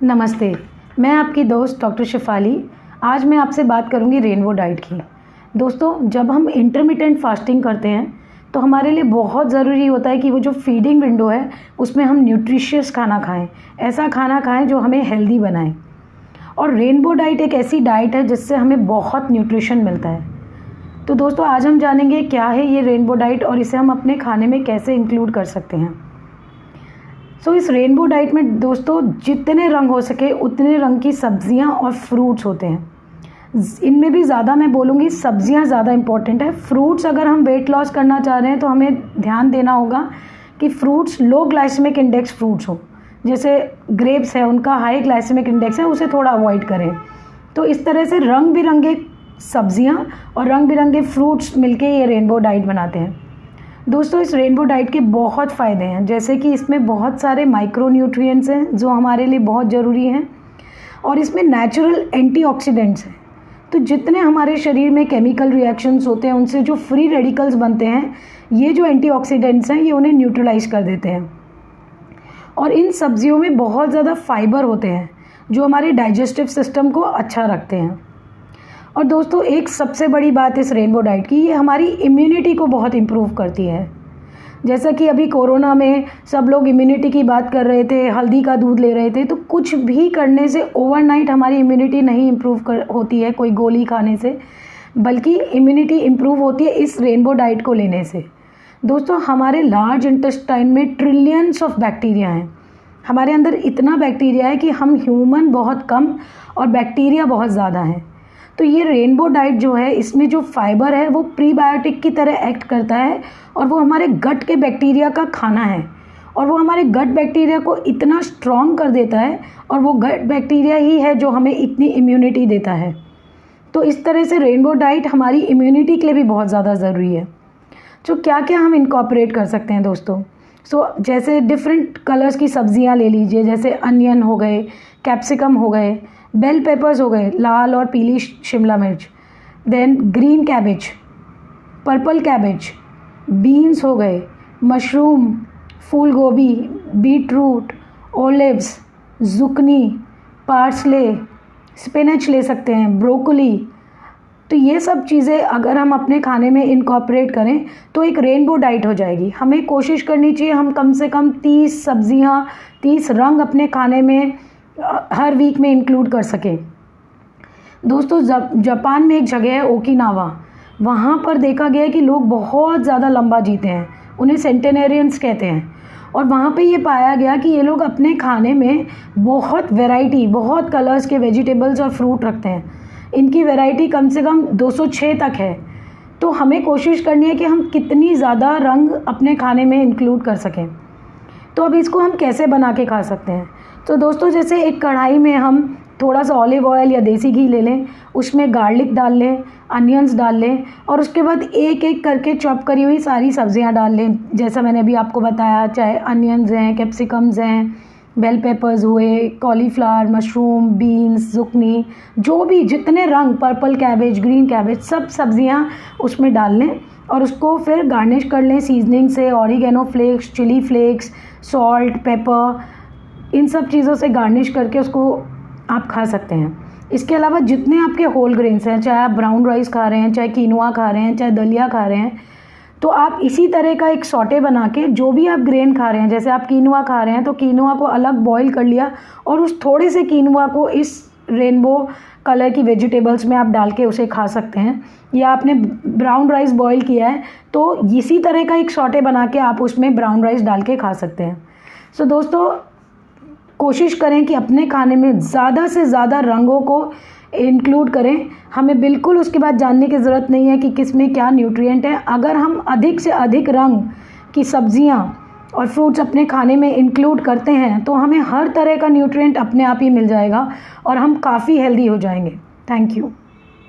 नमस्ते, मैं आपकी दोस्त डॉक्टर शिफाली। आज मैं आपसे बात करूँगी रेनबो डाइट की। दोस्तों, जब हम इंटरमीडियंट फास्टिंग करते हैं तो हमारे लिए बहुत ज़रूरी होता है कि वो जो फीडिंग विंडो है, उसमें हम न्यूट्रिशियस खाना खाएँ। ऐसा खाना खाएँ जो हमें हेल्दी बनाए। और रेनबो डाइट एक ऐसी डाइट है जिससे हमें बहुत न्यूट्रिशन मिलता है। तो दोस्तों, आज हम जानेंगे क्या है ये रेनबो डाइट और इसे हम अपने खाने में कैसे इंक्लूड कर सकते हैं। सो इस रेनबो डाइट में दोस्तों, जितने रंग हो सके, उतने रंग की सब्ज़ियाँ और फ्रूट्स होते हैं। इनमें भी ज़्यादा मैं बोलूँगी, सब्ज़ियाँ ज़्यादा इंपॉर्टेंट है। फ्रूट्स अगर हम वेट लॉस करना चाह रहे हैं तो हमें ध्यान देना होगा कि fruits low glycemic index fruits हो। जैसे ग्रेप्स है, उनका हाई ग्लाइसेमिक इंडेक्स है, उसे थोड़ा अवॉइड करें। तो इस तरह से रंग बिरंगे सब्ज़ियाँ और रंग बिरंगे फ्रूट्स मिलके ये रेनबो डाइट बनाते हैं। दोस्तों, इस रेनबो डाइट के बहुत फ़ायदे हैं। जैसे कि इसमें बहुत सारे माइक्रो न्यूट्रिएंट्स हैं, जो हमारे लिए बहुत ज़रूरी हैं, और इसमें नेचुरल एंटीऑक्सीडेंट्स हैं। तो जितने हमारे शरीर में केमिकल रिएक्शंस होते हैं, उनसे जो फ्री रेडिकल्स बनते हैं, ये जो एंटीऑक्सीडेंट्स हैं, ये उन्हें न्यूट्रलाइज कर देते हैं। और इन सब्जियों में बहुत ज़्यादा फाइबर होते हैं, जो हमारे डाइजेस्टिव सिस्टम को अच्छा रखते हैं। और दोस्तों, एक सबसे बड़ी बात इस रेनबो डाइट की, ये हमारी इम्यूनिटी को बहुत इम्प्रूव करती है। जैसा कि अभी कोरोना में सब लोग इम्यूनिटी की बात कर रहे थे, हल्दी का दूध ले रहे थे तो कुछ भी करने से ओवरनाइट हमारी इम्यूनिटी नहीं इम्प्रूव कर, होती है कोई गोली खाने से, बल्कि इम्यूनिटी इम्प्रूव होती है इस रेनबो डाइट को लेने से। दोस्तों, हमारे लार्ज इंटेस्टाइन में ट्रिलियंस ऑफ़ बैक्टीरिया हैं। हमारे अंदर इतना बैक्टीरिया है कि हम ह्यूमन बहुत कम और बैक्टीरिया बहुत ज़्यादा हैं। तो ये रेनबो डाइट जो है इसमें जो फाइबर है वो प्रीबायोटिक की तरह एक्ट करता है और वो हमारे गट के बैक्टीरिया का खाना है। और वो हमारे गट बैक्टीरिया को इतना स्ट्रॉन्ग कर देता है और वो गट बैक्टीरिया ही है जो हमें इतनी इम्यूनिटी देता है। तो इस तरह से रेनबो डाइट हमारी इम्यूनिटी के लिए भी बहुत ज़्यादा ज़रूरी है। तो क्या क्या हम इनकॉपरेट कर सकते हैं दोस्तों? सो so, जैसे डिफरेंट कलर्स की सब्ज़ियाँ ले लीजिए जैसे अनियन हो गए कैप्सिकम हो गए बेल पेपर्स हो गए, लाल और पीली शिमला मिर्च then green cabbage purple cabbage beans हो गए मशरूम फूल गोभी beetroot olives zucchini parsley spinach ले सकते हैं ब्रोकली तो ये सब चीज़ें अगर हम अपने खाने में इनकॉपरेट करें तो एक रेनबो डाइट हो जाएगी। हमें कोशिश करनी चाहिए हम कम से कम तीस सब्ज़ियाँ, तीस रंग अपने खाने में हर वीक में इंक्लूड कर सकें। दोस्तों जापान में एक जगह है, ओकिनावा। वहाँ पर देखा गया कि लोग बहुत ज़्यादा लंबा जीते हैं। उन्हें सेंटेनेरियंस कहते हैं। और वहाँ पे ये पाया गया कि ये लोग अपने खाने में बहुत वैरायटी बहुत कलर्स के वेजिटेबल्स और फ्रूट रखते हैं। इनकी वैरायटी कम से कम 206 तक है। तो हमें कोशिश करनी है कि हम कितनी ज़्यादा रंग अपने खाने में इंक्लूड कर सकें। तो अब इसको हम कैसे बना के खा सकते हैं? तो दोस्तों, जैसे एक कढ़ाई में हम थोड़ा सा ऑलिव ऑयल या देसी घी ले लें, उसमें गार्लिक डाल लें अनियंस डाल लें और उसके बाद एक एक करके चॉप करी हुई सारी सब्ज़ियाँ डाल लें। जैसा मैंने अभी आपको बताया, चाहे अनियंस हैं कैप्सिकम्स हैं बेल पेपर्स हुए कॉलीफ्लावर मशरूम बीन्स जुकनी जो भी, जितने रंग पर्पल कैबेज ग्रीन कैबेज सब सब्ज़ियाँ उसमें डाल लें और उसको फिर गार्निश कर लें सीजनिंग से oregano flakes chilli flakes salt pepper इन सब चीज़ों से गार्निश करके उसको आप खा सकते हैं। इसके अलावा जितने आपके होल ग्रेन्स हैं चाहे आप ब्राउन राइस खा रहे हैं चाहे कीनुआ खा रहे हैं चाहे दलिया खा रहे हैं तो आप इसी तरह का एक सॉटे बना के जो भी आप ग्रेन खा रहे हैं जैसे आप कीनुआ खा रहे हैं तो कीनुआ को अलग बॉईल कर लिया और उस थोड़े से कीनुआ को इस रेनबो कलर की वेजिटेबल्स में आप डाल के उसे खा सकते हैं। या आपने ब्राउन राइस बॉईल किया है तो इसी तरह का एक सॉटे बना के आप उसमें ब्राउन राइस डाल के खा सकते हैं। सो so, दोस्तों कोशिश करें कि अपने खाने में ज़्यादा से ज़्यादा रंगों को इंक्लूड करें। हमें बिल्कुल उसके बाद जानने की ज़रूरत नहीं है कि किसमें क्या न्यूट्रिएंट है। अगर हम अधिक से अधिक रंग की सब्ज़ियाँ और फ्रूट्स अपने खाने में इंक्लूड करते हैं तो हमें हर तरह का न्यूट्रिएंट अपने आप ही मिल जाएगा और हम काफ़ी हेल्दी हो जाएँगे। Thank you